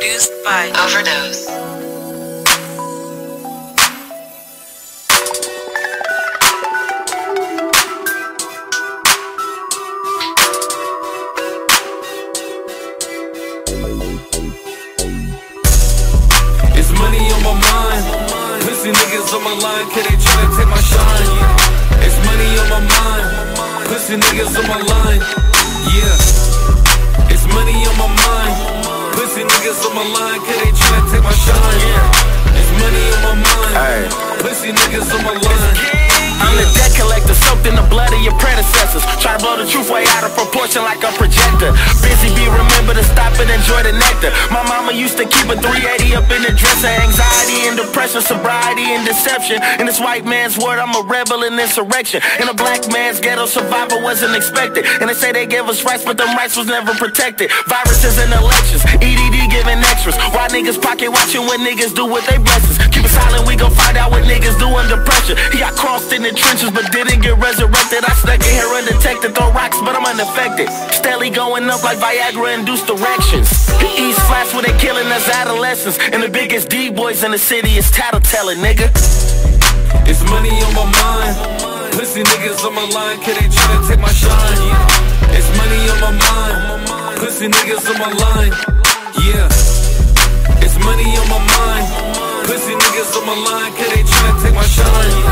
Produced by Overdose. It's money on my mind. Pussy niggas on my line, cause they tryna take my shine. It's money on my mind. Pussy niggas on my line. Yeah. It's money on my mind. I'm the debt collector, soaked in the blood of your predecessors. Try to blow the truth way out of proportion like a projector. Busy be remember to stop and enjoy the nectar. My mama used to keep a 380 up in the dresser. Anxiety and depression, sobriety and deception. In this white man's world, I'm a rebel in insurrection. In a black man's ghetto, survival wasn't expected. And they say they gave us rights, but them rights was never protected. Viruses and elections, EDD giving extras. Why niggas pocket watching when niggas do what they blessings? Keep it silent, we gon' find out what niggas do under pressure. Crossed in the trenches, but didn't get resurrected. I stuck in here undetected, throw rocks, but I'm unaffected. Steadily going up like Viagra induced directions. The East flats where they killing us adolescents. And the biggest D-boys in the city is tattletale, nigga. It's money on my mind. Pussy niggas on my line, cause they tryna take my shine. Yeah. It's money on my mind. Pussy niggas on my line. Yeah. It's money on my mind. Pussy niggas on my line, cause they tryna take my shine. Yeah.